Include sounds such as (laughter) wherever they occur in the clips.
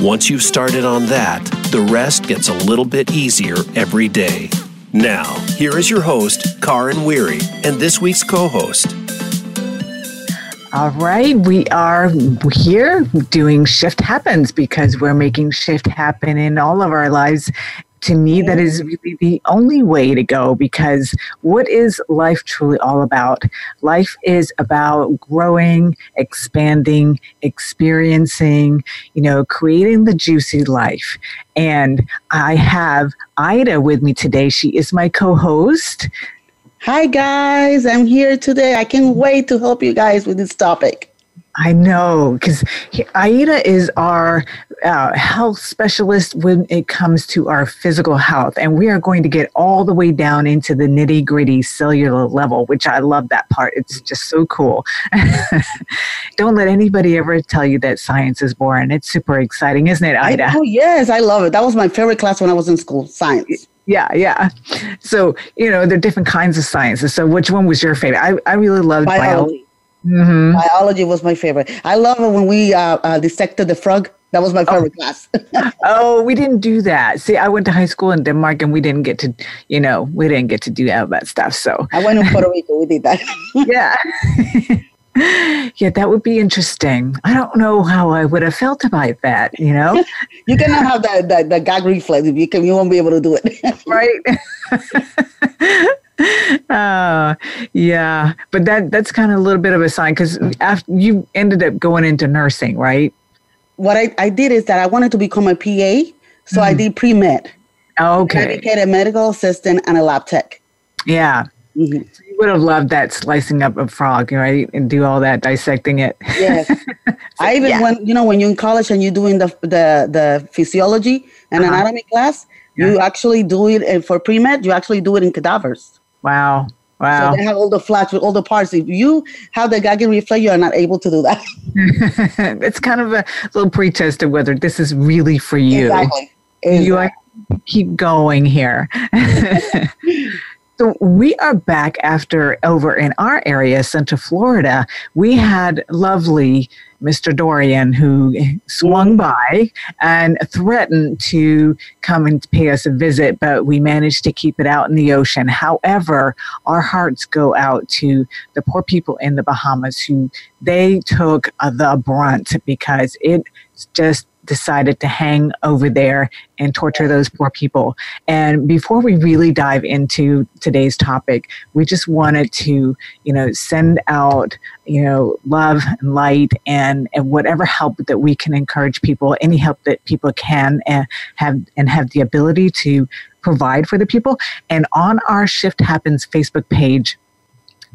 Once you've started on that, the rest gets a little bit easier every day. Now, here is your host, Karin Weary, and this week's co host. All right, we are here doing Shift Happens because we're making shift happen in all of our lives to me, that is really the only way to go because what is life truly all about? Life is about growing, expanding, experiencing, you know, creating the juicy life. And I have Ida with me today. She is my co host. Hi, guys. I'm here today. I can't wait to help you guys with this topic. I know, because Aida is our uh, health specialist when it comes to our physical health, and we are going to get all the way down into the nitty gritty cellular level, which I love that part. It's just so cool. (laughs) Don't let anybody ever tell you that science is boring. It's super exciting, isn't it, Ida? Oh, yes, I love it. That was my favorite class when I was in school, science. Yeah, yeah. So, you know, there are different kinds of sciences. So, which one was your favorite? I, I really loved biology. biology Mm-hmm. Biology was my favorite. I love it when we uh, uh, dissected the frog. That was my oh. favorite oh. class. (laughs) oh, we didn't do that. See, I went to high school in Denmark, and we didn't get to, you know, we didn't get to do all that stuff. So I went to (laughs) Puerto Rico. We did that. (laughs) yeah. yeah, that would be interesting. I don't know how I would have felt about that. You know, you cannot have that, that, the gag reflex. If you can, you won't be able to do it. right uh, yeah, but that that's kind of a little bit of a sign because after you ended up going into nursing, right? What I, I did is that I wanted to become a PA, so mm. I did pre med. Okay. I became a medical assistant and a lab tech. Yeah. Mm-hmm. So you would have loved that slicing up a frog, right, and do all that dissecting it. Yes. so, (laughs) I even yeah. when you know when you're in college and you're doing the the the physiology and uh-huh. anatomy class, yeah. you actually do it for pre med. You actually do it in cadavers. Wow. Wow. So they have all the flats with all the parts. If you have the gag and reflex, you are not able to do that. (laughs) (laughs) it's kind of a little pretest of whether this is really for you. Exactly. exactly. You are, keep going here. (laughs) So we are back after over in our area, Central Florida. We had lovely Mr. Dorian who swung mm-hmm. by and threatened to come and pay us a visit, but we managed to keep it out in the ocean. However, our hearts go out to the poor people in the Bahamas who they took the brunt because it just decided to hang over there and torture those poor people. And before we really dive into today's topic, we just wanted to, you know, send out, you know, love and light and, and whatever help that we can encourage people, any help that people can and have and have the ability to provide for the people. And on our Shift Happens Facebook page,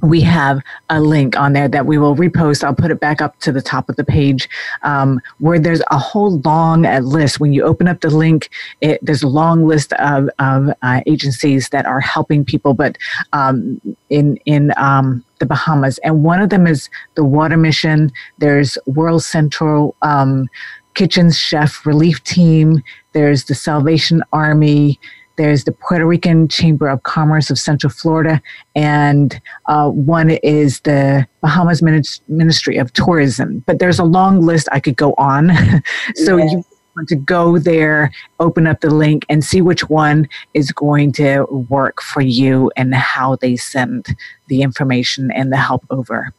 we have a link on there that we will repost. I'll put it back up to the top of the page um, where there's a whole long uh, list. When you open up the link, it, there's a long list of, of uh, agencies that are helping people, but um, in in um, the Bahamas, and one of them is the Water Mission. There's World Central um, Kitchens Chef Relief Team. There's the Salvation Army. There's the Puerto Rican Chamber of Commerce of Central Florida, and uh, one is the Bahamas Ministry of Tourism. But there's a long list I could go on. (laughs) so yes. you want to go there, open up the link, and see which one is going to work for you and how they send the information and the help over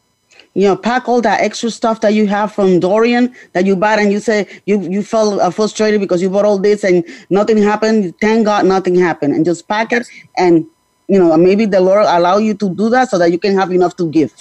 you know, pack all that extra stuff that you have from Dorian that you bought, and you say you you felt uh, frustrated because you bought all this and nothing happened. Thank God nothing happened, and just pack it, and you know, maybe the Lord allow you to do that so that you can have enough to give.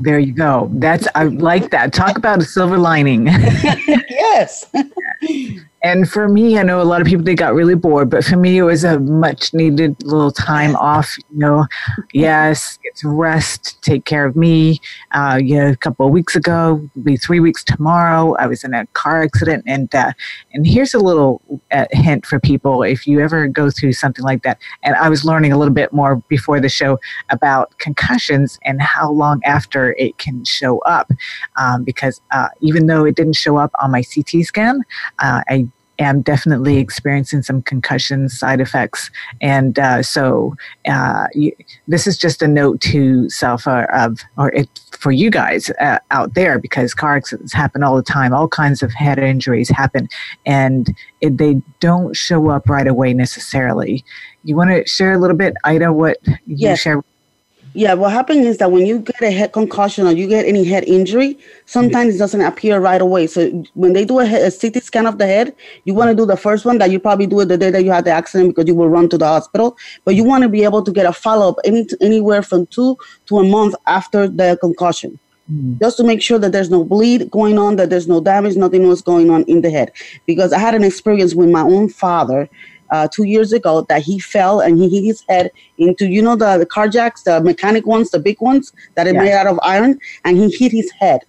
There you go. That's I like that. Talk about a silver lining. (laughs) yes. (laughs) and for me, I know a lot of people they got really bored, but for me, it was a much needed little time off. You know, (laughs) yes, it's rest, take care of me. Uh, you know, a couple of weeks ago, be three weeks tomorrow. I was in a car accident, and uh, and here's a little uh, hint for people if you ever go through something like that. And I was learning a little bit more before the show about concussions and how long after it can show up, um, because uh, even though it didn't show up on my CT scan, uh, I am definitely experiencing some concussion side effects. And uh, so uh, you, this is just a note to self uh, of, or it, for you guys uh, out there, because car accidents happen all the time. All kinds of head injuries happen, and it, they don't show up right away necessarily. You want to share a little bit, Ida, what you yes. share yeah, what happens is that when you get a head concussion or you get any head injury, sometimes it doesn't appear right away. So when they do a, a CT scan of the head, you want to do the first one that you probably do it the day that you had the accident because you will run to the hospital. But you want to be able to get a follow up any, anywhere from two to a month after the concussion. Mm. Just to make sure that there's no bleed going on, that there's no damage, nothing was going on in the head. Because I had an experience with my own father uh, two years ago that he fell and he hit his head into you know the, the car jacks, the mechanic ones, the big ones that are yeah. made out of iron, and he hit his head.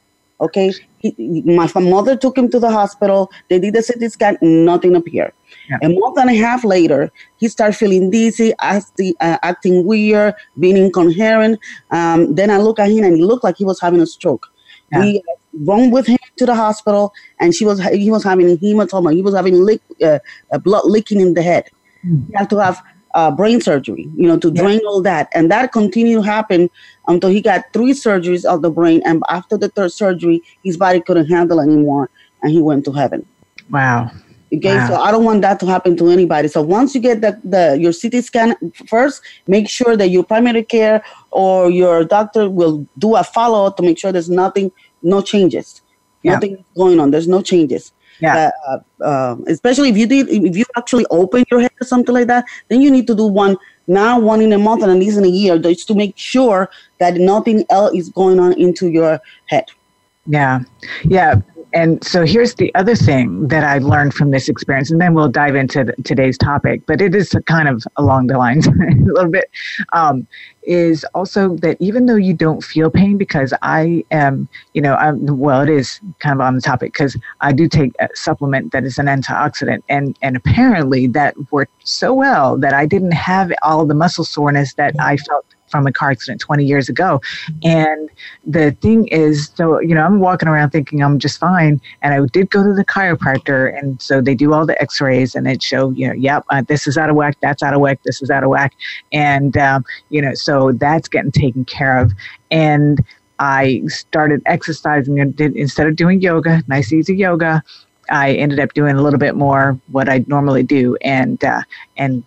Okay, he, my mother took him to the hospital. They did the CT scan, nothing appeared. Yeah. A month and a half later, he started feeling dizzy, acting, uh, acting weird, being incoherent. Um, then I look at him and he looked like he was having a stroke. Yeah. We run with him to the hospital, and she was he was having hematoma. He was having lick, uh, blood leaking in the head. Mm. He had to have uh, brain surgery, you know, to yeah. drain all that, and that continued to happen until he got three surgeries of the brain. And after the third surgery, his body couldn't handle anymore, and he went to heaven. Wow. Okay, wow. so I don't want that to happen to anybody. So once you get the, the your CT scan first, make sure that your primary care or your doctor will do a follow up to make sure there's nothing no changes. Yeah. Nothing going on. There's no changes. Yeah. Uh, uh, especially if you did, if you actually open your head or something like that, then you need to do one now, one in a month, and at least in a year, just to make sure that nothing else is going on into your head. Yeah, yeah. And so here's the other thing that I learned from this experience, and then we'll dive into today's topic, but it is kind of along the lines (laughs) a little bit. Um, is also that even though you don't feel pain, because I am, you know, I'm, well, it is kind of on the topic because I do take a supplement that is an antioxidant, and and apparently that worked so well that I didn't have all the muscle soreness that I felt from a car accident 20 years ago. And the thing is, so, you know, I'm walking around thinking I'm just fine. And I did go to the chiropractor. And so they do all the x rays and it show, you know, yep, uh, this is out of whack, that's out of whack, this is out of whack. And, um, you know, so that's getting taken care of. And I started exercising and did, instead of doing yoga, nice, easy yoga. I ended up doing a little bit more what I normally do, and uh, and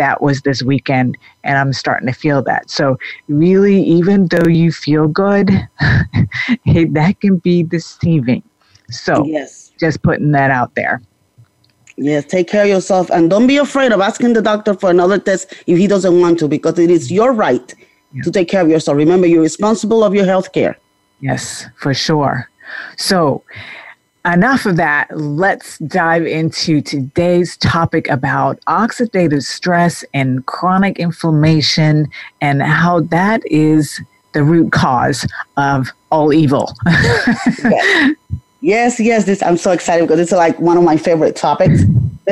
that was this weekend and I'm starting to feel that. So really even though you feel good, (laughs) that can be deceiving. So yes. just putting that out there. Yes, take care of yourself and don't be afraid of asking the doctor for another test if he doesn't want to because it is your right yeah. to take care of yourself. Remember, you're responsible of your health care. Yes, for sure. So, enough of that. Let's dive into today's topic about oxidative stress and chronic inflammation and how that is the root cause of all evil. yes. yes, yes. This I'm so excited because it's like one of my favorite topics.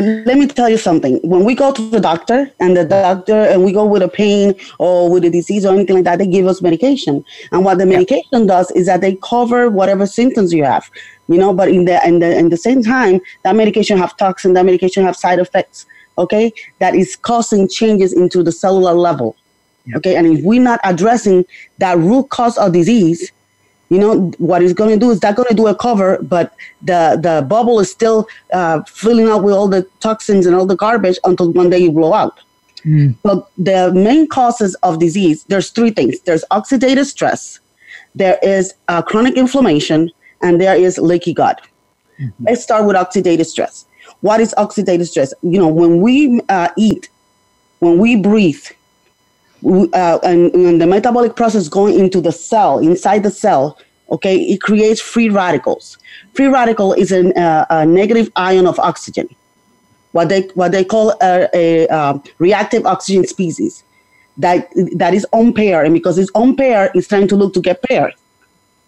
Let me tell you something. When we go to the doctor and the doctor and we go with a pain or with a disease or anything like that, they give us medication. And what the medication does is that they cover whatever symptoms you have you know but in the in the in the same time that medication have toxin that medication have side effects okay that is causing changes into the cellular level okay and if we're not addressing that root cause of disease you know what it's going to do is that going to do a cover but the the bubble is still uh, filling up with all the toxins and all the garbage until one day you blow out mm. but the main causes of disease there's three things there's oxidative stress there is uh, chronic inflammation and there is leaky gut. Mm-hmm. Let's start with oxidative stress. What is oxidative stress? You know, when we uh, eat, when we breathe, uh, and, and, the metabolic process going into the cell, inside the cell, okay, it creates free radicals. Free radical is an, uh, a negative ion of oxygen, what they what they call a, a uh, reactive oxygen species that that is unpaired, and because it's unpaired, it's trying to look to get paired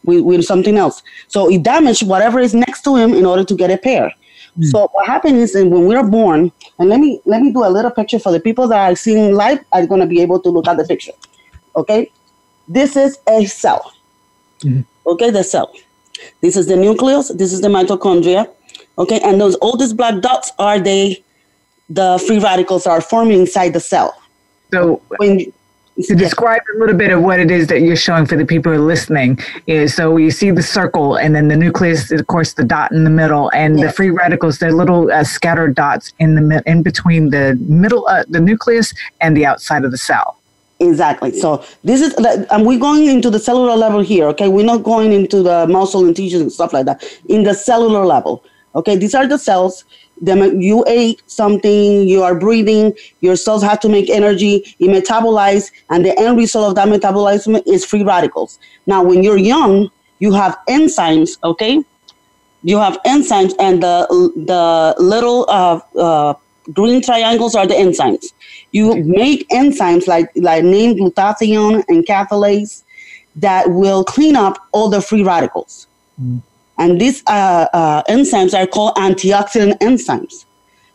with, with something else. So it damages whatever is next to him in order to get a pair. Mm. So what happens is and when we are born, and let me let me do a little picture for the people that are seeing live are going to be able to look at the picture. Okay, this is a cell. Mm. Okay, the cell. This is the nucleus. This is the mitochondria. Okay, and those all these black dots are they the free radicals are forming inside the cell. So when to describe a little bit of what it is that you're showing for the people who are listening is so you see the circle and then the nucleus of course the dot in the middle and yes. the free radicals they're little uh, scattered dots in the in between the middle uh, the nucleus and the outside of the cell. Exactly. So this is and we're going into the cellular level here okay? We're not going into the muscle and tissues and stuff like that. In the cellular level okay? These are the cells you ate something, you are breathing, your cells have to make energy, you metabolize, and the end result of that metabolism is free radicals. Now, when you're young, you have enzymes, okay? You have enzymes, and the the little uh, uh, green triangles are the enzymes. You make enzymes like like named glutathione and catalase that will clean up all the free radicals. Mm. And these uh, uh, enzymes are called antioxidant enzymes.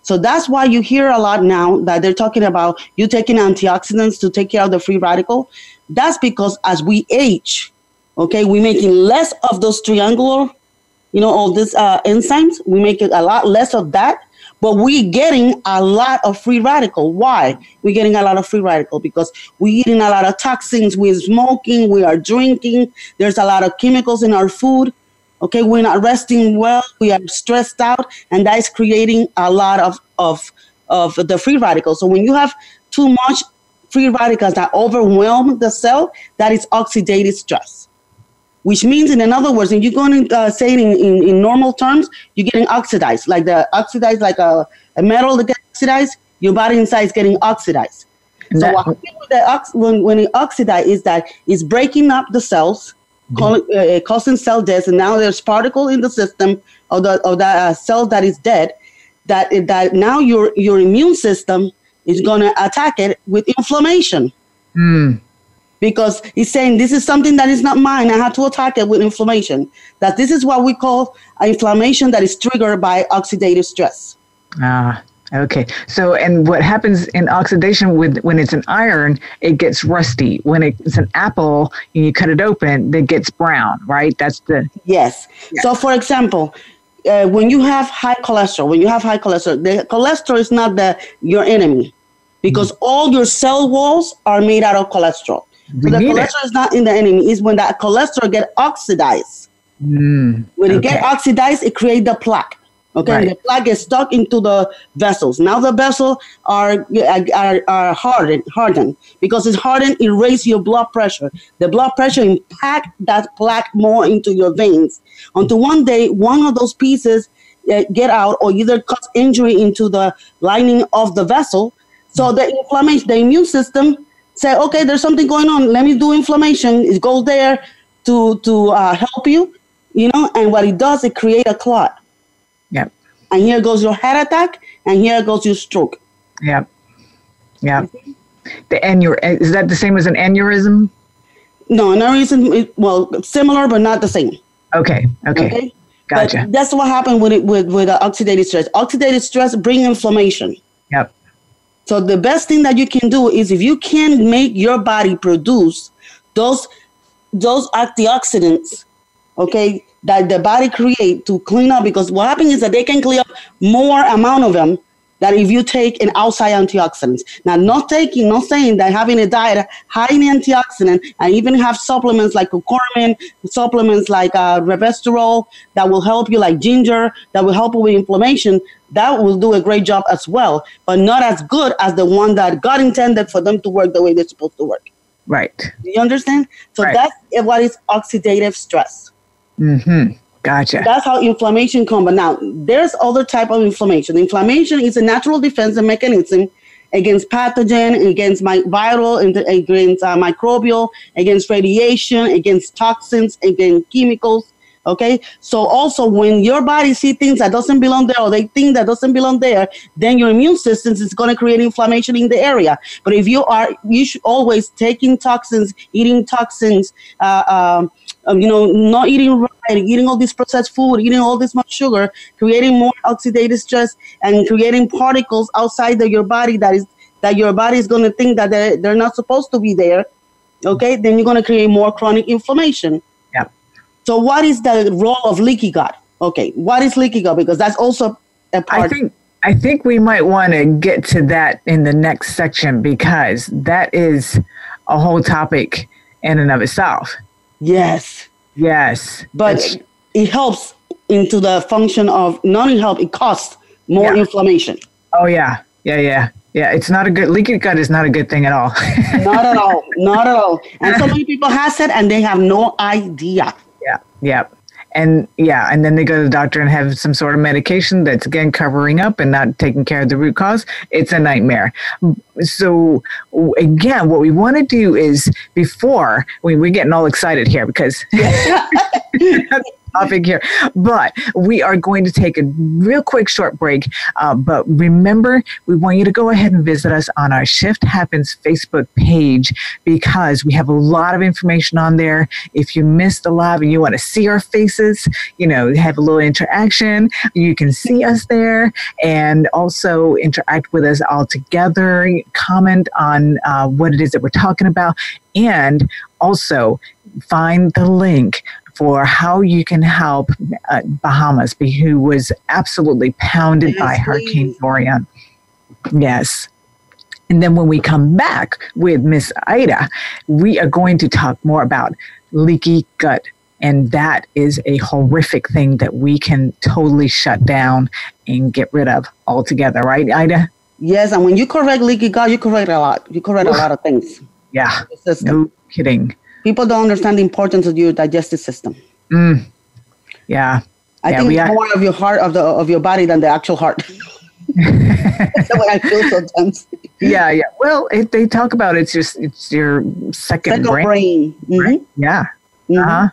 So that's why you hear a lot now that they're talking about you taking antioxidants to take care of the free radical. That's because as we age, okay, we're making less of those triangular, you know, all these uh, enzymes. We make a lot less of that, but we're getting a lot of free radical. Why? We're getting a lot of free radical because we're eating a lot of toxins, we're smoking, we are drinking, there's a lot of chemicals in our food. Okay, we're not resting well, we are stressed out, and that is creating a lot of, of, of the free radicals. So when you have too much free radicals that overwhelm the cell, that is oxidative stress. Which means, in other words, and you're going to uh, say it in, in, in, normal terms, you're getting oxidized, like the oxidized, like a, a metal that gets oxidized, your body inside is getting oxidized. so what happens with the, when, when it oxidizes is that it's breaking up the cells, mm-hmm. uh, causing cell death, and now there's particle in the system of the of that uh, cell that is dead. That that now your your immune system is going to attack it with inflammation. Mm. Because it's saying this is something that is not mine. I have to attack it with inflammation. That this is what we call inflammation that is triggered by oxidative stress. Ah, Okay. So, and what happens in oxidation with when it's an iron, it gets rusty. When it's an apple and you cut it open, it gets brown, right? That's the. Yes. Yeah. So, for example, uh, when you have high cholesterol, when you have high cholesterol, the cholesterol is not the your enemy because mm. all your cell walls are made out of cholesterol. So the cholesterol it. is not in the enemy. Is when that cholesterol get oxidized. Mm, when it get oxidized, it create the plaque. Okay, right. the plaque is stuck into the vessels. Now the vessels are, are, are hardened, hardened because it's hardened. It raises your blood pressure. The blood pressure impact that plaque more into your veins. Until one day, one of those pieces uh, get out or either cause injury into the lining of the vessel. So the inflammation, the immune system say, okay, there's something going on. Let me do inflammation. It goes there to to uh, help you, you know. And what it does, it create a clot. Yep. And here goes your heart attack, and here goes your stroke. Yep. Yep. The aneur is that the same as an aneurysm? No, an aneurysm well similar but not the same. Okay. Okay. okay? Gotcha. But that's what happened with it with with uh, oxidative stress. Oxidative stress bring inflammation. Yep. So the best thing that you can do is if you can make your body produce those those antioxidants, okay, that the body create to clean up because what happens is that they can clean up more amount of them than if you take an outside antioxidants. Now, not taking, not saying that having a diet high in antioxidant and even have supplements like curcumin, supplements like uh, resveratrol that will help you, like ginger, that will help you with inflammation, that will do a great job as well, but not as good as the one that God intended for them to work the way they're supposed to work. Right. Do you understand? So right. that's what is oxidative stress. Mm-hmm. Gotcha. That's how inflammation comes. But now there's other type of inflammation. Inflammation is a natural defense mechanism against pathogen, against my viral, against uh, microbial, against radiation, against toxins, against chemicals. Okay, so also when your body see things that doesn't belong there or they think that doesn't belong there, then your immune system is going to create inflammation in the area. But if you are, you should always taking toxins, eating toxins, uh, um, um, you know, not eating right, eating all this processed food, eating all this much sugar, creating more oxidative stress and creating particles outside of your body that is that your body is going to think that they're, they're not supposed to be there. Okay, then you're going to create more chronic inflammation. Yeah. So, what is the role of leaky gut? Okay, what is leaky gut? Because that's also a part. I think I think we might want to get to that in the next section because that is a whole topic in and of itself. Yes. Yes. But it helps into the function of not only help, it costs more yeah. inflammation. Oh yeah. Yeah, yeah. Yeah, it's not a good leaky gut is not a good thing at all. (laughs) not at all. Not at all. And so many people have it and they have no idea. Yeah. Yeah and yeah, and then they go to the doctor and have some sort of medication that's again covering up and not taking care of the root cause. It's a nightmare. So again, what we want to do is before we, we're getting all excited here because (laughs) (laughs) (laughs) topic here. But we are going to take a real quick short break. Uh, but remember, we want you to go ahead and visit us on our Shift Happens Facebook page because we have a lot of information on there. If you missed the live and you want to see our faces, you know, have a little interaction, you can see us there and also interact with us all together, comment on uh, what it is that we're talking about, and also find the link for how you can help uh, Bahamas, who was absolutely pounded yes, by Hurricane Dorian. Yes. And then when we come back with Miss Ida, we are going to talk more about leaky gut. And that is a horrific thing that we can totally shut down and get rid of altogether, right, Ida? Yes, and when you correct leaky gut, you correct a lot. You correct a lot of things. Yeah, no kidding people don't understand the importance of your digestive system. Mm. Yeah. I yeah, think it's more of your heart of the of your body than the actual heart. (laughs) That's what I feel sometimes. Yeah, yeah. Well, if they talk about it, it's just it's your second, second brain. brain. Mm-hmm. Right? Yeah. Mm-hmm. Uh-huh.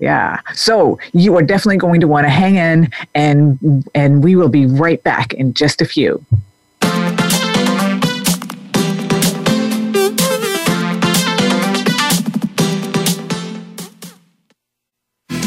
Yeah. So you are definitely going to want to hang in and and we will be right back in just a few.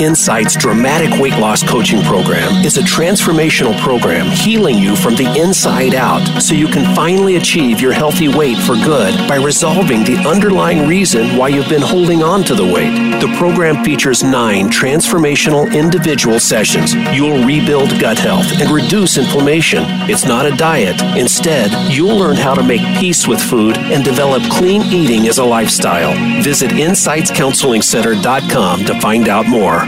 Insight's dramatic weight loss coaching program is a transformational program healing you from the inside out so you can finally achieve your healthy weight for good by resolving the underlying reason why you've been holding on to the weight. The program features nine transformational individual sessions. You'll rebuild gut health and reduce inflammation. It's not a diet. Instead, you'll learn how to make peace with food and develop clean eating as a lifestyle. Visit InsightsCounselingCenter.com to find out more.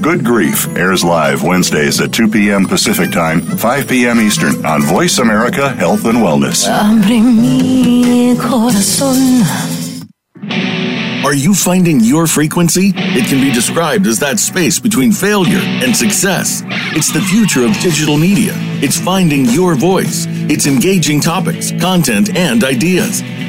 Good Grief airs live Wednesdays at 2 p.m. Pacific Time, 5 p.m. Eastern on Voice America Health and Wellness. Are you finding your frequency? It can be described as that space between failure and success. It's the future of digital media. It's finding your voice. It's engaging topics, content, and ideas.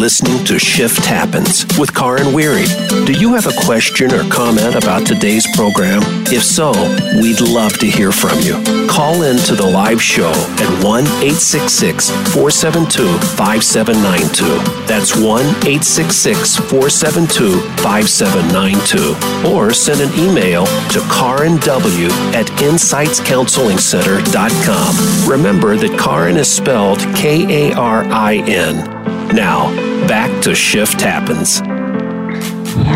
Listening to Shift Happens with Karin Weary. Do you have a question or comment about today's program? If so, we'd love to hear from you. Call in to the live show at 1 866 472 5792. That's 1 866 472 5792. Or send an email to Karin W at insightscounselingcenter.com. Remember that Karin is spelled K A R I N. Now, back to Shift Happens.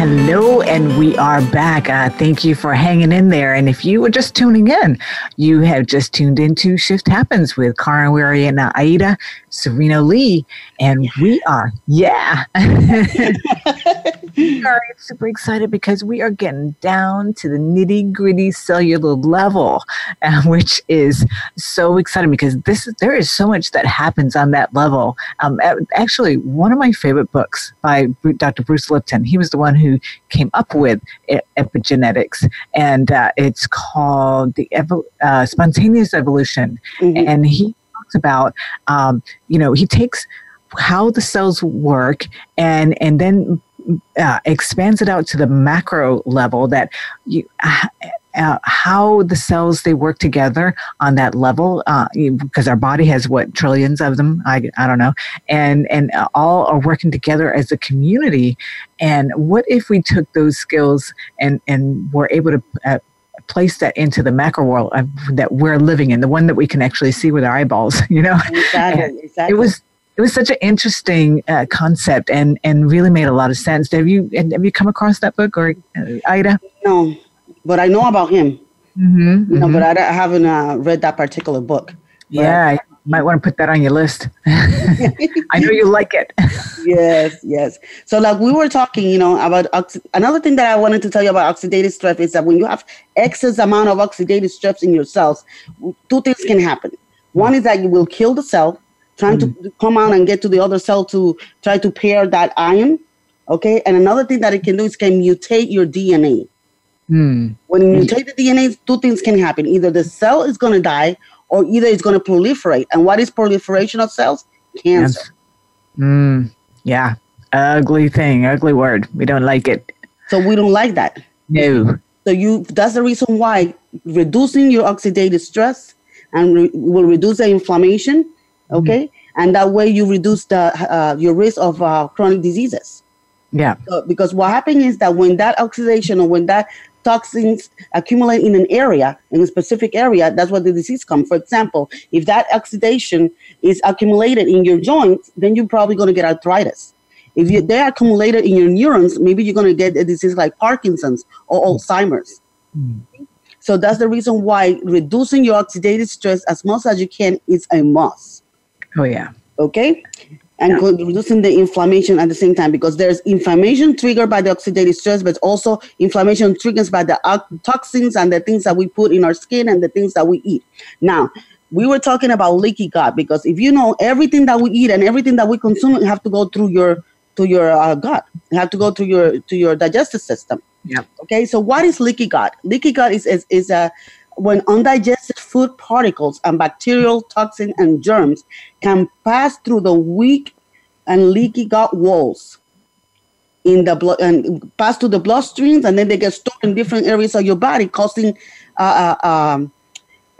Hello, and we are back. Uh, thank you for hanging in there. And if you were just tuning in, you have just tuned into Shift Happens with Karin Weary and Aida Serena Lee. And we are, yeah. (laughs) we are super excited because we are getting down to the nitty gritty cellular level, uh, which is so exciting because this there is so much that happens on that level. Um, actually, one of my favorite books by Dr. Bruce Lipton, he was the one who came up with epigenetics, and uh, it's called the Evo- uh, Spontaneous Evolution. Mm-hmm. And he talks about, um, you know, he takes how the cells work and and then uh, expands it out to the macro level that you uh, uh, how the cells they work together on that level uh, because our body has what trillions of them I, I don't know and and all are working together as a community and what if we took those skills and and were able to uh, place that into the macro world that we're living in the one that we can actually see with our eyeballs (laughs) you know exactly, exactly. it was it was such an interesting uh, concept and and really made a lot of sense. Have you have you come across that book or uh, Ida? No, but I know about him. Mm-hmm, no, mm-hmm. but I, I haven't uh, read that particular book. Yeah, you might want to put that on your list. (laughs) I know you like it. yes, yes. So, like we were talking, you know, about oxi- another thing that I wanted to tell you about oxidative stress is that when you have excess amount of oxidative stress in your cells, two things can happen. One is that you will kill the cell, trying mm. to come out and get to the other cell to try to pair that ion. Okay, and another thing that it can do is can mutate your DNA. Mm. When you mutate the DNA, two things can happen. Either the cell is going to die, or either it's going to proliferate. And what is proliferation of cells? Cancer. Yes. Mm. Yeah, ugly thing, ugly word. We don't like it. So we don't like that. No. So you that's the reason why reducing your oxidative stress and re- will reduce the inflammation okay mm-hmm. and that way you reduce the uh, your risk of uh, chronic diseases yeah so, because what happens is that when that oxidation or when that toxins accumulate in an area in a specific area that's where the disease comes for example if that oxidation is accumulated in your joints then you're probably going to get arthritis if you, they're accumulated in your neurons maybe you're going to get a disease like parkinson's or mm. alzheimer's mm. so that's the reason why reducing your oxidative stress as much as you can is a must Oh, yeah. Okay. And yeah. reducing the inflammation at the same time because there's inflammation triggered by the oxidative stress, but also inflammation triggered by the toxins and the things that we put in our skin and the things that we eat. Now, we were talking about leaky gut because if you know everything that we eat and everything that we consume have to go through your to your uh, gut, you have to go through your to your digestive system. Yeah. Okay. So what is leaky gut? Leaky gut is is, is a when undigested food particles and bacterial toxin and germs can pass through the weak and leaky gut walls in the blood and pass through the bloodstreams and then they get stored in different areas of your body causing uh, uh, um,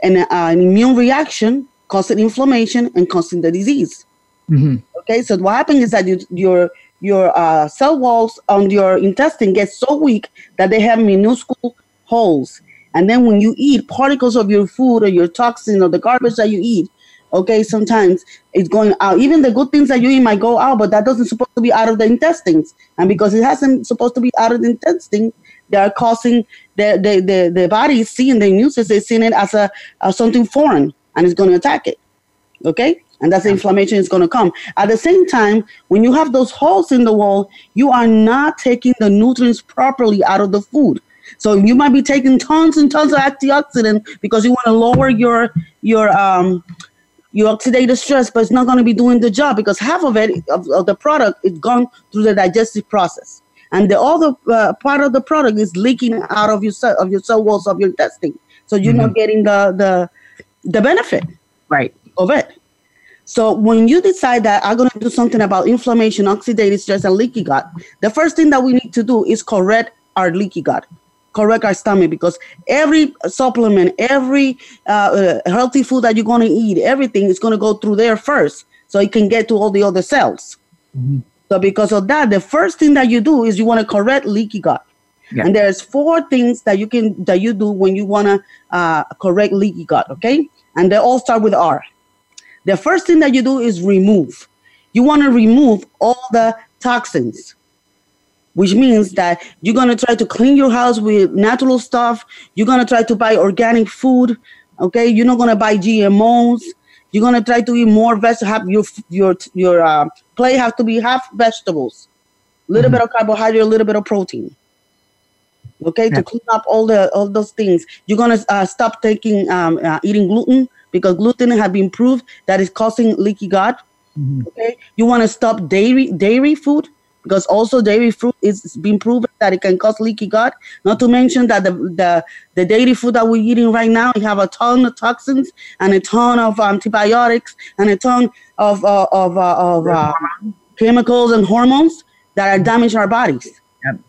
an, uh, an, immune reaction causing inflammation and causing the disease mm-hmm. okay so what happens is that you, your your uh, cell walls on your intestine get so weak that they have minuscule holes and then when you eat particles of your food or your toxin or the garbage that you eat, okay, sometimes it's going out. Even the good things that you eat might go out, but that doesn't supposed to be out of the intestines. And because it hasn't supposed to be out of the intestine, they are causing the the the, the body is seeing the immune system is seeing it as a as something foreign and it's going to attack it. Okay, and that's the inflammation is going to come. At the same time, when you have those holes in the wall, you are not taking the nutrients properly out of the food. So you might be taking tons and tons of antioxidant because you want to lower your your um your oxidative stress, but it's not going to be doing the job because half of it of, of the product is gone through the digestive process, and the other uh, part of the product is leaking out of your cell, of your cell walls of your intestine. So you're mm-hmm. not getting the the the benefit right of it. So when you decide that I'm going to do something about inflammation, oxidative stress, and leaky gut, the first thing that we need to do is correct our leaky gut, correct our stomach, because every supplement, every uh, uh, healthy food that you're going to eat, everything is going to go through there first, so it can get to all the other cells. Mm-hmm. So because of that, the first thing that you do is you want to correct leaky gut. Yeah. And there's four things that you can that you do when you want to uh, correct leaky gut. Okay, and they all start with R. The first thing that you do is remove. You want to remove all the toxins, which means that you're going to try to clean your house with natural stuff. You're going to try to buy organic food. Okay, you're not going to buy GMOs. You're going to try to eat more vegetables. Have your your your uh, plate have to be half vegetables, a little mm-hmm. bit of carbohydrate, a little bit of protein. Okay, yeah. to clean up all the all those things. You're gonna uh, stop taking um, uh, eating gluten because gluten has been proved that is causing leaky gut. Mm-hmm. Okay, you want to stop dairy dairy food because also dairy food is being proven that it can cause leaky gut. Not to mention that the the, the dairy food that we're eating right now, we have a ton of toxins and a ton of antibiotics and a ton of uh, of uh, of uh, chemicals and hormones that are damaging our bodies. Yep.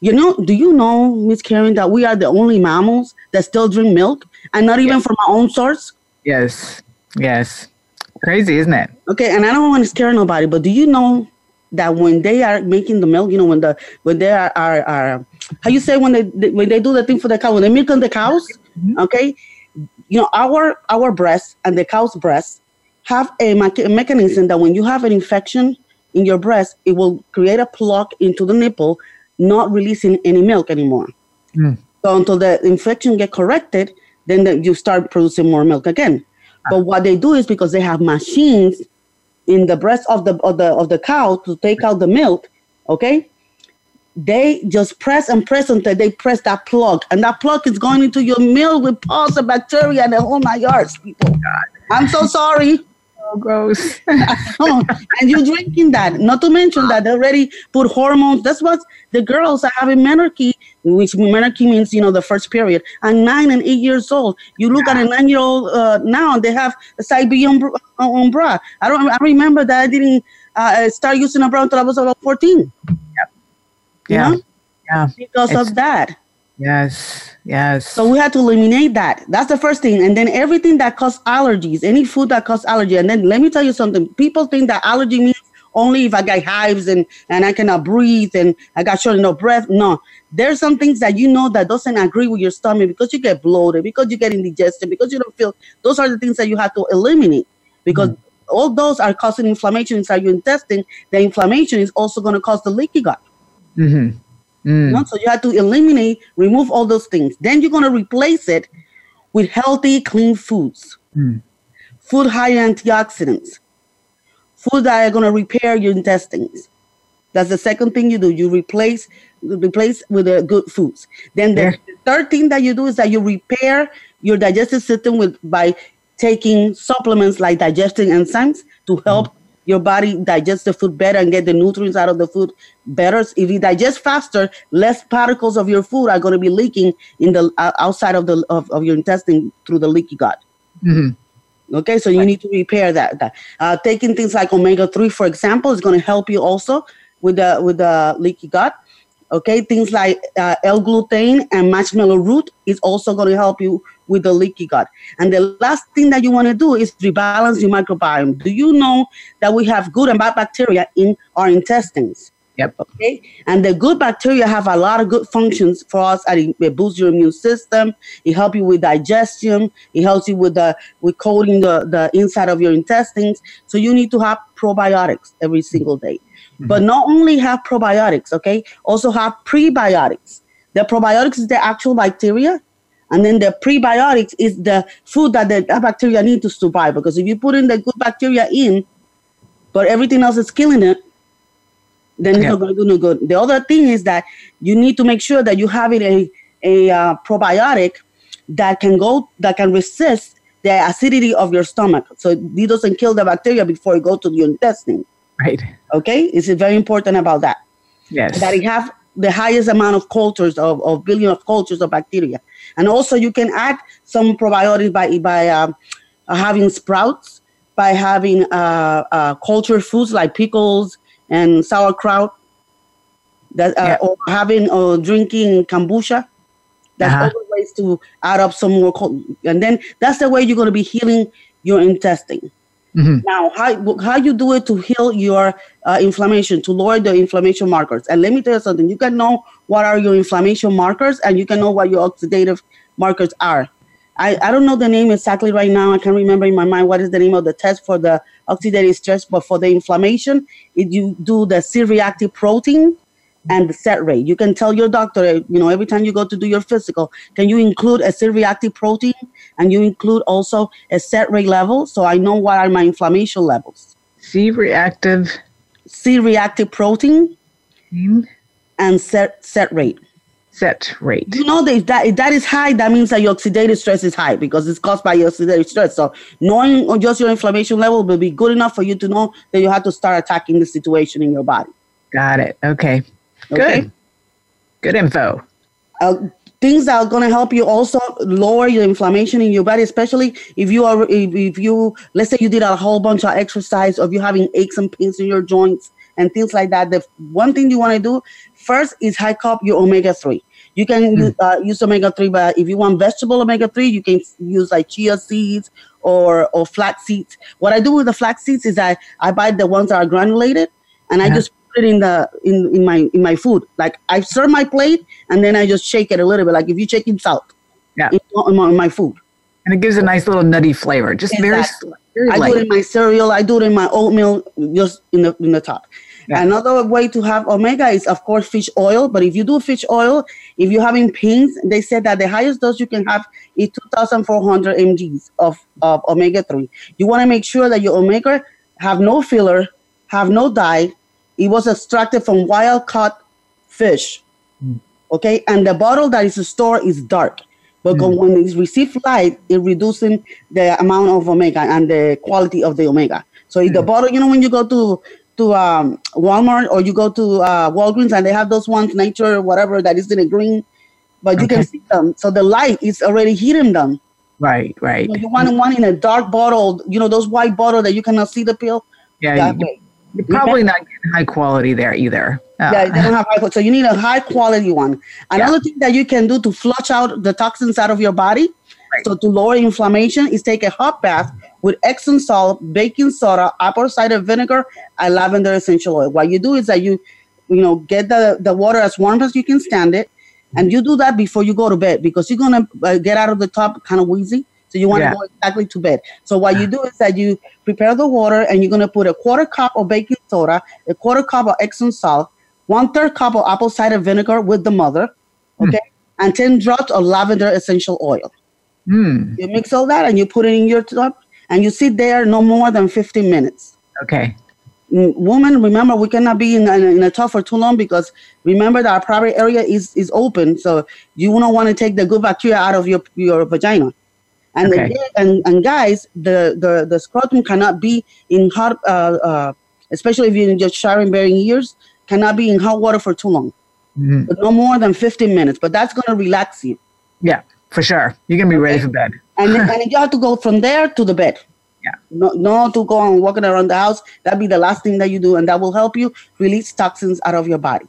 You know, do you know, Miss Karin, that we are the only mammals that still drink milk and not even from our own source? Yes. Yes. Crazy, isn't it? Okay, and I don't want to scare nobody, but do you know that when they are making the milk, you know, when the when they are are, are how you say when they when they do the thing for the cow, when they milk on the cows, mm-hmm. okay, you know, our our breasts and the cow's breasts have a, me- a mechanism that when you have an infection in your breast, it will create a plug into the nipple, not releasing any milk anymore. Mm. So until the infection get corrected, then the, you start producing more milk again. But what they do is because they have machines in the breast of the of the of the cow to take out the milk, okay? They just press and press until they press that plug, and that plug is going into your milk with pus and bacteria and the whole nine yards, people. I'm so sorry gross. (laughs) and you're drinking that. Not to mention that they already put hormones. That's what the girls are having menarche, which menarche means, you know, the first period, and nine and eight years old. You look yeah. at a nine year old uh, now, they have a side B on, bra. I don't, I remember that I didn't uh, start using a bra until I was about 14. Yep. Yeah. Know? Yeah. Because it's, of that. Yes, yes. So we had to eliminate that. That's the first thing. And then everything that causes allergies, any food that causes allergy. And then let me tell you something. People think that allergy means only if I got hives and, and I cannot breathe and I got short enough breath. No, there's some things that you know that doesn't agree with your stomach because you get bloated, because you get indigestion, because you don't feel. Those are the things that you have to eliminate because mm. all those are causing inflammation inside your intestine. The inflammation is also going to cause the leaky gut. Mm-hmm. Mm. You know? So you have to eliminate, remove all those things. Then you're going to replace it with healthy, clean foods. Mm. Food high in antioxidants. Food that are going to repair your intestines. That's the second thing you do. You replace replace with the good foods. Then the yeah. third thing that you do is that you repair your digestive system with by taking supplements like digesting enzymes to help mm your body digests the food better and get the nutrients out of the food better. If you digest faster, less particles of your food are going to be leaking in the uh, outside of the of, of your intestine through the leaky gut. Mm-hmm. Okay, so you need to repair that. that. Uh, taking things like omega three, for example, is going to help you also with the with the leaky gut. Okay, things like uh, L-glutathione and marshmallow root is also going to help you with the leaky gut. And the last thing that you want to do is rebalance your microbiome. Do you know that we have good and bad bacteria in our intestines? Yep. Okay. And the good bacteria have a lot of good functions for us. And it boosts your immune system. It helps you with digestion. It helps you with the with coating the, the inside of your intestines. So you need to have probiotics every single day. Mm-hmm. But not only have probiotics, okay, also have prebiotics. The probiotics is the actual bacteria And then the prebiotics is the food that the bacteria need to survive. Because if you put in the good bacteria in, but everything else is killing it, then it's not going to do no good. The other thing is that you need to make sure that you have it a a uh, probiotic that can go that can resist the acidity of your stomach, so it doesn't kill the bacteria before it goes to your intestine. Right. Okay, it's very important about that Yes. that it have the highest amount of cultures of, of billion of cultures of bacteria and also you can add some probiotics by by um, uh, having sprouts by having uh, uh, cultured foods like pickles and sauerkraut that uh, Yeah. or having or drinking kombucha that's Uh-huh. other ways to add up some more cul- and then that's the way you're going to be healing your intestine Mhm. now, how how you do it to heal your uh, inflammation, to lower the inflammation markers? And let me tell you something: you can know what are your inflammation markers, and you can know what your oxidative markers are. I, I don't know the name exactly right now. I can't remember in my mind what is the name of the test for the oxidative stress, but for the inflammation, it, you do the C-reactive protein and the sed rate. You can tell your doctor, you know, every time you go to do your physical, can you include a C-reactive protein and you include also a sed rate level so I know what are my inflammation levels. C reactive C-reactive protein and set sed rate. sed rate. You know that if that if that is high, that means that your oxidative stress is high because it's caused by your oxidative stress. So knowing just your inflammation level will be good enough for you to know that you have to start attacking the situation in your body. Got it. Okay. Okay? Good. Good info. uh, things that are going to help you also lower your inflammation in your body especially if you are if, if you let's say you did a whole bunch of exercise or if you're having aches and pains in your joints and things like that the one thing you want to do first is hike up your omega-3 you can use, uh, use omega-3 but if you want vegetable omega-3 you can use like chia seeds or or flax seeds what i do with the flax seeds is i i buy the ones that are granulated and i just put it in the in, in my in my food like i serve my plate and then i just shake it a little bit like if you're shaking salt Yeah. in, in my, in my food And it gives a nice little nutty flavor. Just very, Exactly. sl- very I do it in my cereal. I do it in my oatmeal, just in the in the top. Yeah. Another way to have omega is, of course, fish oil. But if you do fish oil, if you're having pains, they said that the highest dose you can have is 2,400 mg's of, of omega 3. You want to make sure that your omega have no filler, have no dye. It was extracted from wild caught fish. Okay, and the bottle that is stored is dark. But when it receives light, it reducing the amount of omega and the quality of the omega. So if the bottle, you know, when you go to to um, Walmart or you go to uh, Walgreens and they have those ones, nature whatever that is in a green, but you can see them. So the light is already hitting them. Right, right. So you want one in a dark bottle, you know, those white bottle that you cannot see the pill. Yeah, you. You're probably not getting high quality there either. Uh, Yeah, they don't have high. So you need a high quality one. Another thing that you can do to flush out the toxins out of your body, Right. so to lower inflammation, is take a hot bath with Epsom salt, baking soda, apple cider vinegar, and lavender essential oil. What you do is that you, you know, get the the water as warm as you can stand it, and you do that before you go to bed because you're gonna uh, get out of the tub kind of wheezy. So you want to Yeah. go exactly to bed. So what you (sighs) do is that you prepare the water and you're gonna put a quarter cup of baking soda, a quarter cup of Epsom salt, one third cup of apple cider vinegar with the mother, okay, and 10 drops of lavender essential oil. hmm, You mix all that and you put it in your tub and you sit there no more than 15 minutes. okay. Mm, Woman, remember we cannot be in a, in a tub for too long because remember that our private area is, is open, so you don't want to take the good bacteria out of your your vagina. And Okay. the, and and guys, the, the the scrotum cannot be in hot, uh, uh, especially if you're in just showering bearing years, cannot be in hot water for too long, Mhm. but no more than 15 minutes. But that's gonna relax you. Yeah, for sure. You're going to be ready for bed. and then, (laughs) and you have to go from there to the bed. Yeah. No, no to go on walking around the house. That'd be the last thing that you do, and that will help you release toxins out of your body.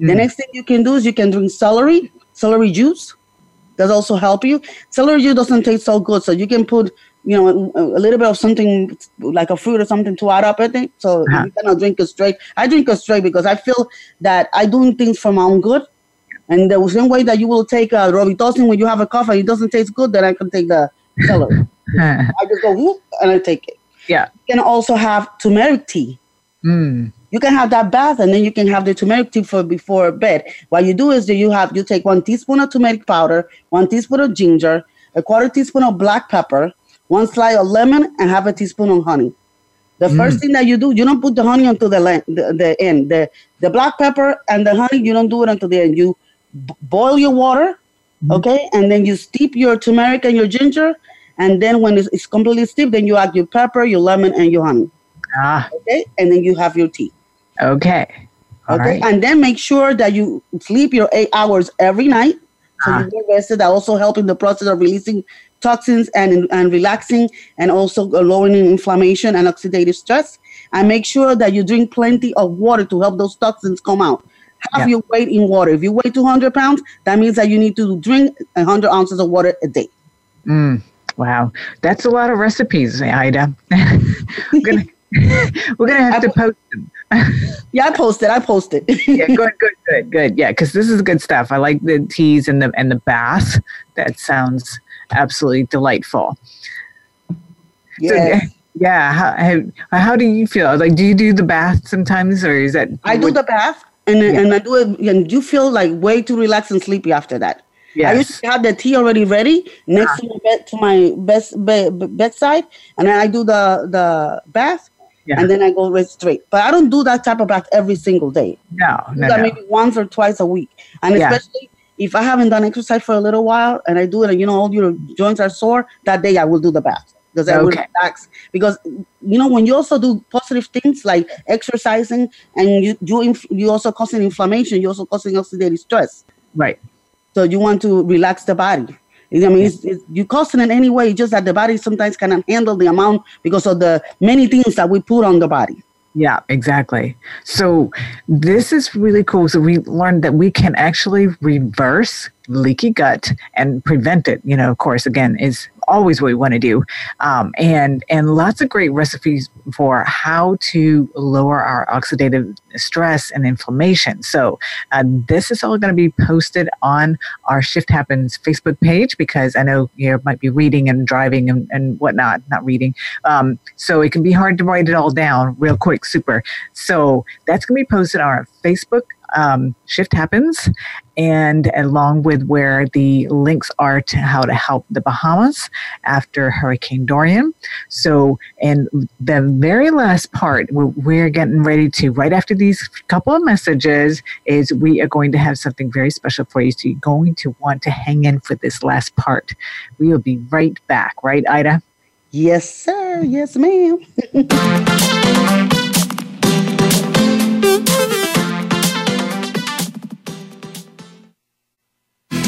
The Mm. next thing you can do is you can drink celery, celery juice. Does also help you. Celery juice doesn't taste so good, so you can put, you know, a, a little bit of something like a fruit or something to add up with it. So Uh-huh. you cannot drink it straight. I drink it straight because I feel that I doing things for my own good. And the same way that you will take a Robitussin when you have a cough and it doesn't taste good, then I can take the celery. (laughs) I just go whoop and I take it. yeah. You can also have turmeric tea. Mm. You can have that bath and then you can have the turmeric tea for before bed. What you do is that you have you take one teaspoon of turmeric powder, one teaspoon of ginger, a quarter teaspoon of black pepper, one slice of lemon, and half a teaspoon of honey. The mm. first thing that you do, you don't put the honey until the, the, the end. The the black pepper and the honey, you don't do it until the end. You b- boil your water, mm. okay, and then you steep your turmeric and your ginger, and then when it's, it's completely steeped, then you add your pepper, your lemon, and your honey. Ah. Okay, and then you have your tea. Okay. All okay, right. and then make sure that you sleep your eight hours every night. So ah. you get rested. That also helping the process of releasing toxins and and relaxing, and also lowering inflammation and oxidative stress. And make sure that you drink plenty of water to help those toxins come out. Have yeah. your weight in water. If you weigh 200 pounds, that means that you need to drink 100 ounces of water a day. Mm, wow, that's a lot of recipes, Ida. (laughs) (laughs) We're gonna have to post them. (laughs) yeah, I posted. I posted. yeah, good, good, good, (laughs) good. Yeah, because this is good stuff. I like the teas and the and the bath. That sounds absolutely delightful. Yeah. So, yeah. How, how, how do you feel? Like, do you do the bath sometimes, or is that? I do the bath, and yeah. and I do it, and you feel like way too relaxed and sleepy after that. Yes. I used to have the tea already ready next ah. to my bed to my best bed, bedside, and then I do the the bath, yeah. and then I go right straight. But I don't do that type of bath every single day. No, no, no. maybe once or twice a week, and yeah. especially if I haven't done exercise for a little while and I do it, and you know all your joints are sore, that day I will do the bath because I okay. will relax. Because you know when you also do positive things like exercising and you you you also causing inflammation, you also causing oxidative stress. Right. So you want to relax the body. I mean, it's, it's, you cost it in any way, just that the body sometimes cannot handle the amount because of the many things that we put on the body. Yeah, exactly. So this is really cool. So we learned that we can actually reverse leaky gut and prevent it. You know, of course, again, is always what we want to do. Um, and and lots of great recipes for how to lower our oxidative stress and inflammation. So uh, this is all going to be posted on our Shift Happens Facebook page because I know you might be reading and driving and, and whatnot, not reading. Um, so it can be hard to write it all down real quick, super. So that's going to be posted on our Facebook um, shift happens, and along with where the links are to how to help the Bahamas after Hurricane Dorian. So, and the very last part, we're getting ready to, right after these couple of messages, is we are going to have something very special for you. So, you're going to want to hang in for this last part. We will be right back, right, Ida? Yes, sir. Yes, ma'am. (laughs)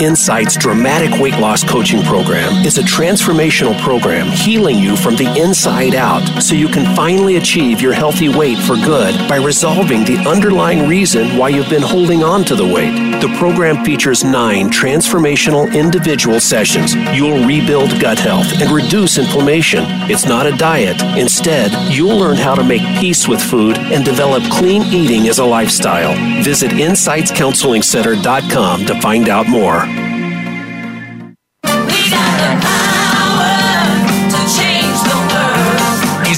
Insight's dramatic weight loss coaching program is a transformational program healing you from the inside out so you can finally achieve your healthy weight for good by resolving the underlying reason why you've been holding on to the weight. The program features nine transformational individual sessions. You'll rebuild gut health and reduce inflammation. It's not a diet. Instead, you'll learn how to make peace with food and develop clean eating as a lifestyle. Visit InsightsCounselingCenter.com to find out more.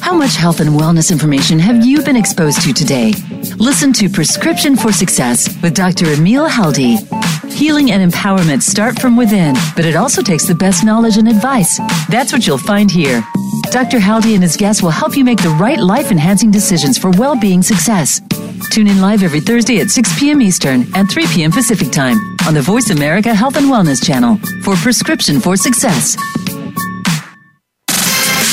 How much health and wellness information have you been exposed to today? Listen to Prescription for Success with Dr. Emil Haldi. Healing and empowerment start from within, but it also takes the best knowledge and advice. That's what you'll find here. Dr. Haldi and his guests will help you make the right life enhancing decisions for well being success. Tune in live every Thursday at 6 p.m. Eastern and 3 p.m. Pacific Time on the Voice America Health and Wellness channel for Prescription for Success.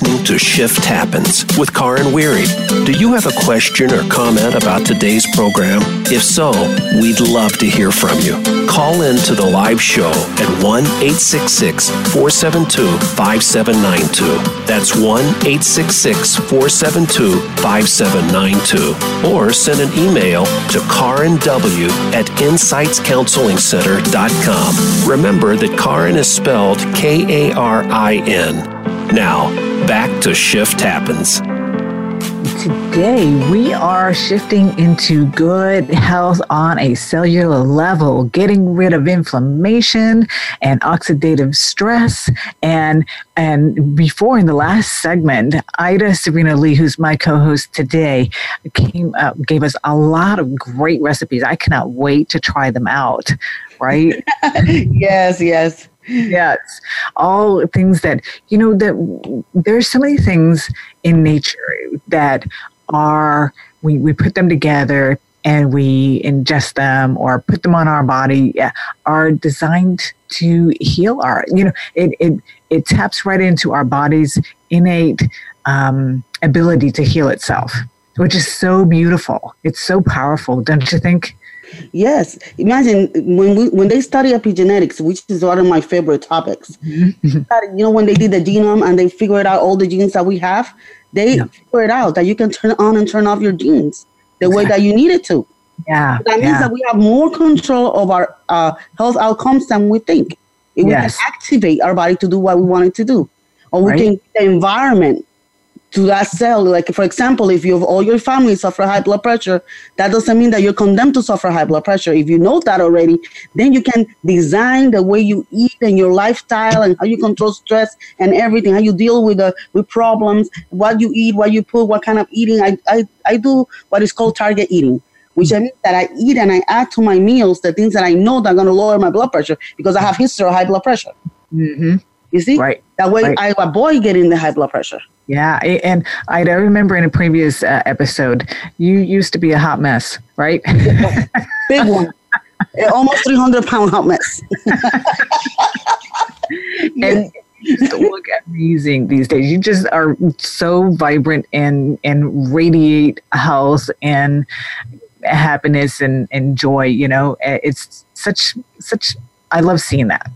Listening to Shift Happens with Karin Weary. Do you have a question or comment about today's program? If so, we'd love to hear from you. Call in to the live show at 1 866 472 5792. That's 1 866 472 5792. Or send an email to Karin W at insightscounselingcenter.com. Remember that Karin is spelled K A R I N. Now, back to Shift Happens. Today, we are shifting into good health on a cellular level, getting rid of inflammation and oxidative stress. And, and before in the last segment, Ida Serena Lee, who's my co host today, came up, gave us a lot of great recipes. I cannot wait to try them out, right? (laughs) yes, yes yes. All things that you know that there's so many things in nature that are we, we put them together and we ingest them or put them on our body are designed to heal our you know it it, it taps right into our body's innate um, ability to heal itself which is so beautiful. It's so powerful don't you think Yes, imagine when we when they study epigenetics, which is one of my favorite topics. Mm-hmm. you know, when they did the genome and they figured out all the genes that we have, they yeah. figured out that you can turn on and turn off your genes the exactly. way that you need it to. Yeah, that means yeah. that we have more control of our uh, health outcomes than we think. If we can activate our body to do what we want it to do, or we right. can the environment to that cell. Like, for example, if you have all your family suffer high blood pressure, that doesn't mean that you're condemned to suffer high blood pressure. If you know that already, then you can design the way you eat and your lifestyle and how you control stress and everything, how you deal with the with problems, what you eat, what you put, what kind of eating. I, I, I do what is called target eating. Which I means that I eat and I add to my meals the things that I know that are going to lower my blood pressure because I have history of high blood pressure. Mm-hmm. You see, right? That way, right. I avoid getting the high blood pressure. Yeah, and I remember in a previous uh, episode, you used to be a hot mess, right? (laughs) Big one, almost three hundred pound hot mess. (laughs) and you look amazing these days. You just are so vibrant and and radiate health and happiness and, and joy. You know, it's such such. I love seeing that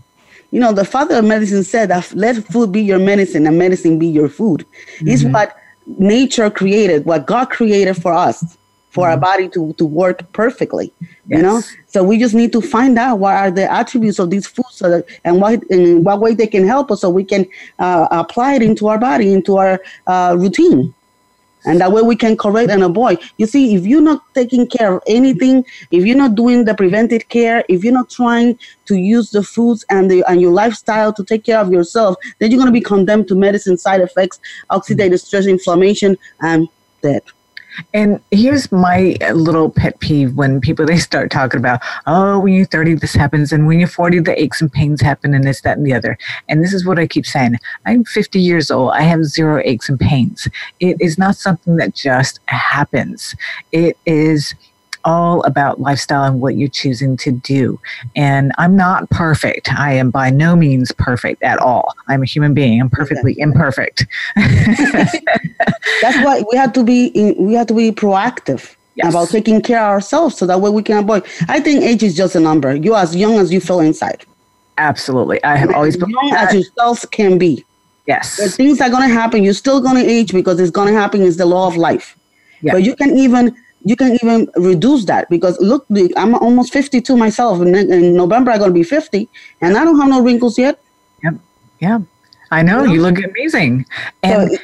you know, the father of medicine said that let food be your medicine and medicine be your food. Mm-hmm. It's what nature created, what God created for us, for mm-hmm. our body to, to work perfectly. Yes. You know, so we just need to find out what are the attributes of these foods so that, and what in what way they can help us so we can uh, apply it into our body, into our uh, routine and that way we can correct and avoid. You see if you're not taking care of anything if you're not doing the preventive care if you're not trying to use the foods and the and your lifestyle to take care of yourself then you're going to be condemned to medicine side effects oxidative stress inflammation and death and here's my uh, little pet peeve when people (laughs) they start talking about, oh, when you're 30, this happens, and when you're 40, the aches and pains happen, and this, that, and the other. And this is what I keep saying. I'm 50 years old. I have zero aches and pains. It is not something that just happens. It is all about lifestyle and what you're choosing to do. And I'm not perfect. I am by no means perfect at all. I'm a human being. I'm perfectly imperfect. That's why we have to be we have to be proactive. Yes. About taking care of ourselves so that way we can avoid. I think age is just a number. You're as young as you feel inside. Absolutely. I have and always as young as yourself can be. Yes. The things are going to happen. You're still going to age because it's going to happen. Is the law of life. Yeah. But you can even you can even reduce that because look, I'm almost 52 myself. In, in November, I'm going to be 50, and I don't have no wrinkles yet. Yep. Yeah. I know. You look amazing. And, so,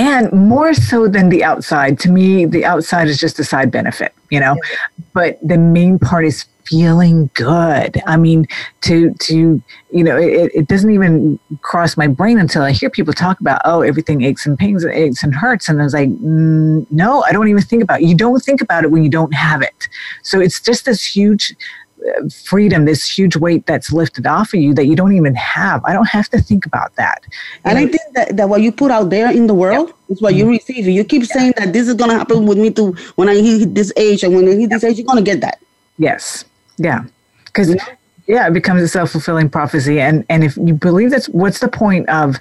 and more so than the outside, to me, the outside is just a side benefit, you know? Yeah. But the main part is feeling good. I mean, to to you know, it, it doesn't even cross my brain until I hear people talk about, oh, everything aches and pains, and aches and hurts, and I was like, mm, no, I don't even think about it. You don't think about it when you don't have it. So it's just this huge freedom, this huge weight that's lifted off of you that you don't even have. I don't have to think about that. And I think that, that what you put out there in the world yeah. is what you mm-hmm. receive. You keep yeah. saying that this is going to happen with me too when I hit this age, and when I hit this age, you're going to get that. Yes. Yeah. Because. Yeah, it becomes a self fulfilling prophecy, and and if you believe that's what's the point of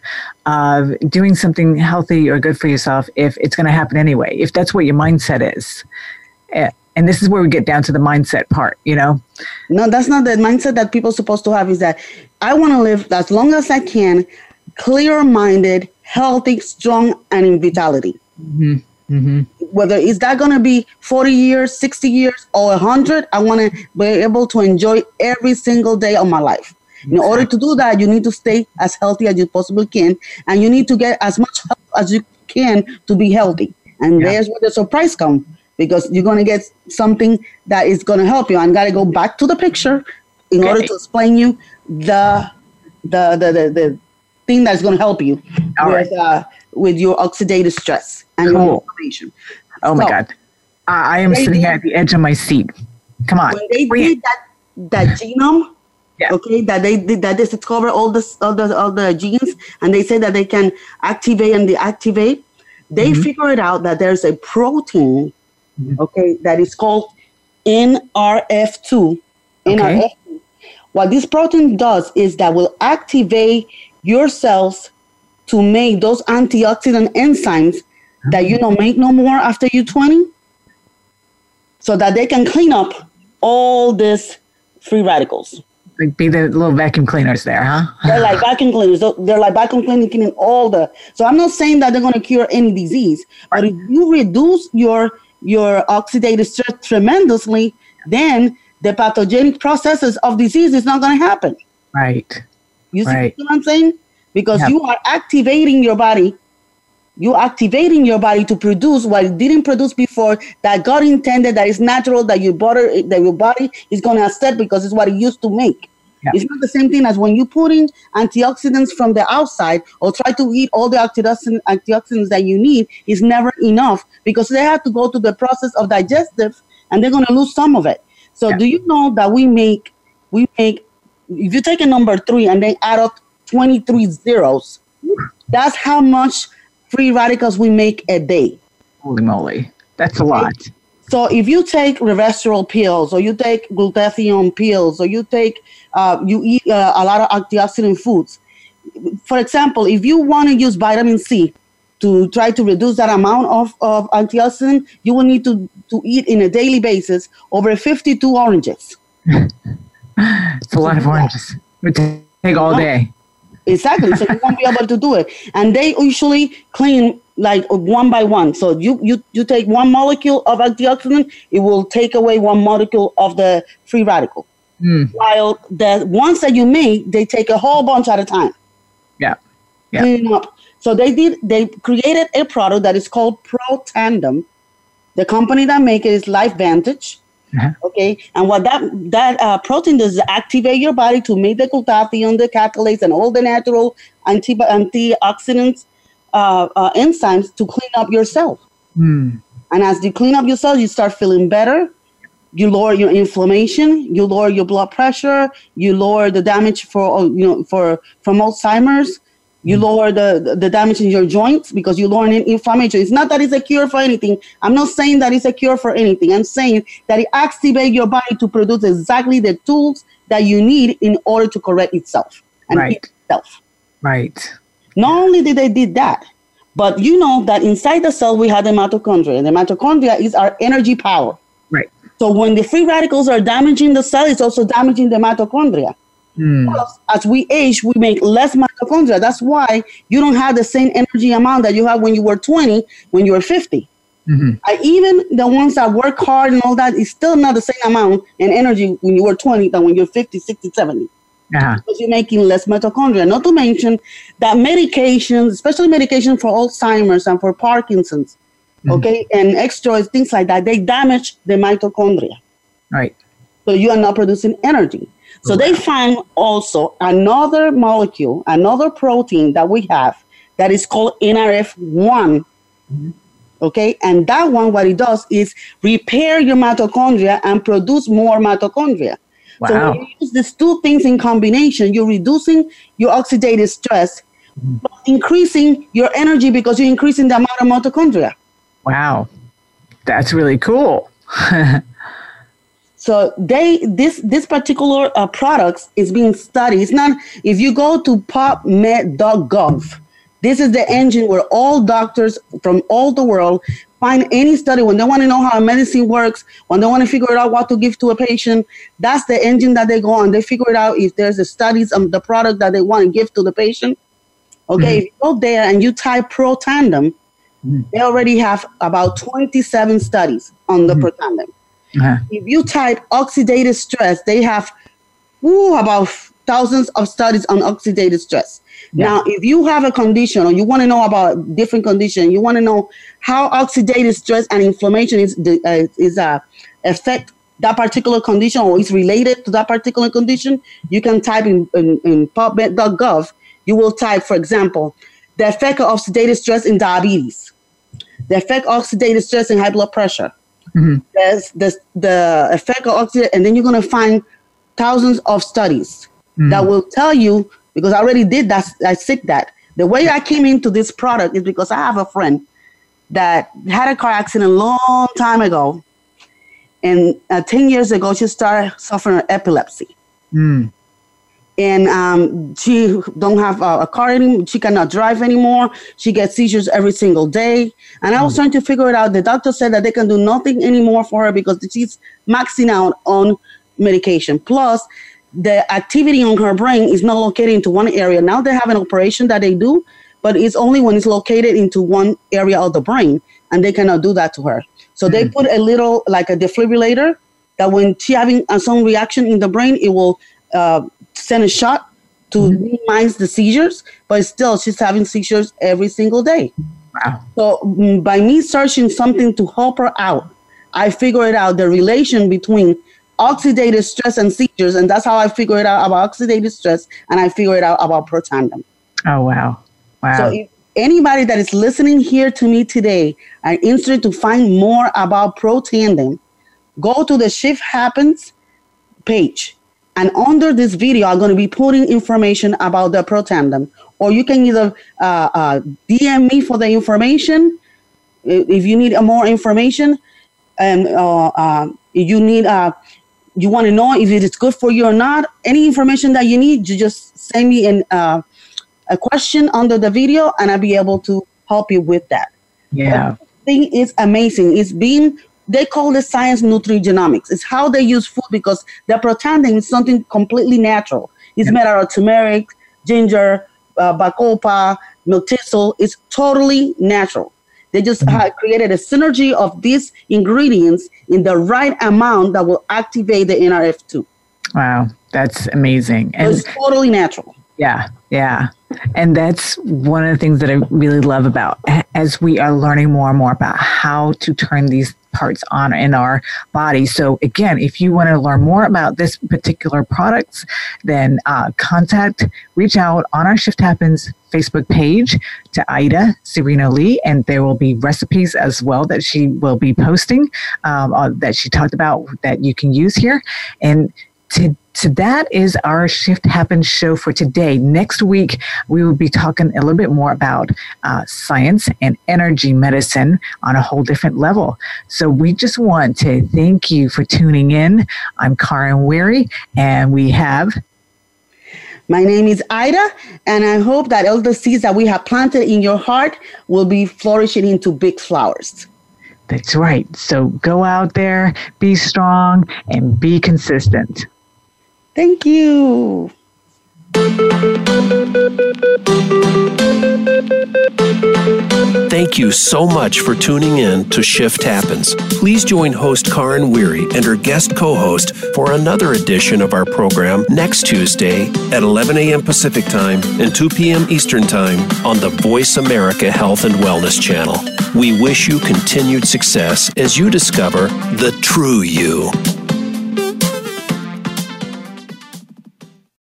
of doing something healthy or good for yourself if it's going to happen anyway? If that's what your mindset is, eh, and this is where we get down to the mindset part you know no that's not the mindset that people are supposed to have is that i want to live as long as i can clear minded healthy strong and in vitality mm-hmm. Mm-hmm. whether is that going to be 40 years 60 years or 100 i want to be able to enjoy every single day of my life in order to do that you need to stay as healthy as you possibly can and you need to get as much help as you can to be healthy and yeah. there's where the surprise comes because you're going to get something that is going to help you. I'm going to go back to the picture in okay. order to explain you the the the the, the thing that's going to help you All with right. uh, with your oxidative stress and cool. your inflammation. Oh so, my god, I, I am sitting at the edge of my seat. Come on, when they did that that (laughs) genome. Yeah. Okay, that they did that they discover all the all the all the genes, and they say that they can activate and deactivate. They mm-hmm. figured out that there's a protein mm-hmm. okay, that is called NRF2. NRF2. What this protein does is that will activate your cells to make those antioxidant enzymes that you don't make no more after you 20 so that they can clean up all these free radicals. Like be the little vacuum cleaners there, huh? (laughs) they're like vacuum cleaners. They're like vacuum cleaning all the. So I'm not saying that they're going to cure any disease, but if you reduce your your oxidative stress tremendously, then the pathogenic processes of disease is not going to happen. Right. You see right. what I'm saying? Because yep. you are activating your body. You're activating your body to produce what it didn't produce before that God intended, that is natural, that your body, that your body is going to accept because it's what it used to make. Yeah. It's not the same thing as when you put in antioxidants from the outside or try to eat all the antioxidants, antioxidants that you need is never enough because they have to go through the process of digestive and they're going to lose some of it. So yeah. do you know that we make we make if you take a number three and then add up 23 zeros, that's how much free radicals we make a day. Holy moly. That's a lot. So if you take resveratrol pills or you take glutathione pills or you take uh, you eat uh, a lot of antioxidant foods. For example, if you want to use vitamin C to try to reduce that amount of, of antioxidant, you will need to, to eat in a daily basis over 52 oranges. it's a lot of oranges. It would take all day. Exactly. So you won't be able to do it. And they usually clean like one by one. So you, you, you take one molecule of antioxidant, it will take away one molecule of the free radical. Mm. While the ones that you make, they take a whole bunch at a time. Yeah. Yeah. Up. So they did. They created a product that is called Protandim. The company that make it is LifeVantage. Uh-huh. Okay, and what that that uh, protein does is activate your body to make the glutathione, the catalase, and all the natural anti antioxidants uh, uh, enzymes to clean up your cells. Mm. And as you clean up your cells, you start feeling better you lower your inflammation, you lower your blood pressure, you lower the damage for you know for from Alzheimer's, you mm. lower the, the damage in your joints because you lower inflammation. It's not that it's a cure for anything. I'm not saying that it's a cure for anything. I'm saying that it activates your body to produce exactly the tools that you need in order to correct itself and right. itself. Right. Not only did they did that, but you know that inside the cell we have the mitochondria. The mitochondria is our energy power. So when the free radicals are damaging the cell, it's also damaging the mitochondria. Mm. As we age, we make less mitochondria. That's why you don't have the same energy amount that you have when you were 20, when you were 50. Mm-hmm. I, even the ones that work hard and all that is still not the same amount in energy when you were 20 than when you're 50, 60, 70. Uh-huh. Because you're making less mitochondria. Not to mention that medications, especially medication for Alzheimer's and for Parkinson's, mm-hmm. okay, and extra things like that, they damage the mitochondria. Right. So you are not producing energy. So they find also another molecule, another protein that we have that is called NRF1. Okay, and that one, what it does is repair your mitochondria and produce more mitochondria. So Wow. when you use these two things in combination, you're reducing your oxidative stress, but increasing your energy because you're increasing the amount of mitochondria. Wow. That's really cool. So they this this particular uh, products is being studied. It's not if you go to PubMed.gov, this is the engine where all doctors from all the world find any study when they want to know how medicine works, when they want to figure out what to give to a patient. That's the engine that they go on. They figure it out if there's a studies on the product that they want to give to the patient. Okay, if you go there and you type Protandim, they already have about 27 studies on the Tandem Uh-huh. if you type oxidative stress, they have ooh, about thousands of studies on oxidative stress. Now, if you have a condition or you want to know about different condition, you want to know how oxidative stress and inflammation is uh, is uh, affect that particular condition or is related to that particular condition, you can type in, in, in PubMed.gov. You will type, for example, the effect of oxidative stress in diabetes, the effect of oxidative stress in high blood pressure, there's the, the effect of oxidative, and then you're going to find thousands of studies that will tell you because I already did that. I said that the way I came into this product is because I have a friend that had a car accident a long time ago, and uh, ten years ago she started suffering epilepsy. Mm. And um, she don't have a, a car anymore. She cannot drive anymore. She gets seizures every single day. And I was trying to figure it out. The doctor said that they can do nothing anymore for her because she's maxing out on medication. Plus, the activity on her brain is not located into one area. Now they have an operation that they do, but it's only when it's located into one area of the brain, and they cannot do that to her. So they put a little like a defibrillator that when she having uh, some reaction in the brain, it will uh, send a shot to minimize the seizures. But still, she's having seizures every single day. Wow. So mm, by me searching something to help her out, I figured out the relation between oxidative stress and seizures, and that's how I figured out about oxidative stress, and I figured out about Protandim. Oh, wow. Wow. So if anybody that is listening here to me today are interested to find more about Protandim, go to the Shift Happens page. And under this video, I'm going to be putting information about the Protandim. Or you can either uh, uh, DM me for the information if you need more information, and uh, uh, you need uh, you want to know if it is good for you or not. Any information that you need, you just send me an, uh, a question under the video, and I'll be able to help you with that yeah. thing is amazing. It's being they call it science nutrigenomics. It's how they use food because the Protandim is something completely natural. It's made out of turmeric, ginger, uh, bacopa, milk thistle. It's totally natural. They just ha- created a synergy of these ingredients in the right amount that will activate the NRF2. Wow. That's amazing. So And it's totally natural. Yeah, yeah. And that's one of the things that I really love about as we are learning more and more about how to turn these parts on in our body. So again, if you want to learn more about this particular products, then uh, contact, reach out on our Shift Happens Facebook page to Ida Serena Lee, and there will be recipes as well that she will be posting um, uh, that she talked about that you can use here. And to, so that is our Shift Happens show for today. Next week, we will be talking a little bit more about uh, science and energy medicine on a whole different level. So we just want to thank you for tuning in. I'm Karin Weary, and we have My name is Ida, and I hope that all the seeds that we have planted in your heart will be flourishing into big flowers. that's right. So go out there, be strong, and be consistent. Thank you. Thank you so much for tuning in to Shift Happens. Please join host Karin Weary and her guest co host for another edition of our program next Tuesday at 11 a.m. Pacific Time and 2 p.m. Eastern Time on the Voice America Health and Wellness channel. We wish you continued success as you discover the true you.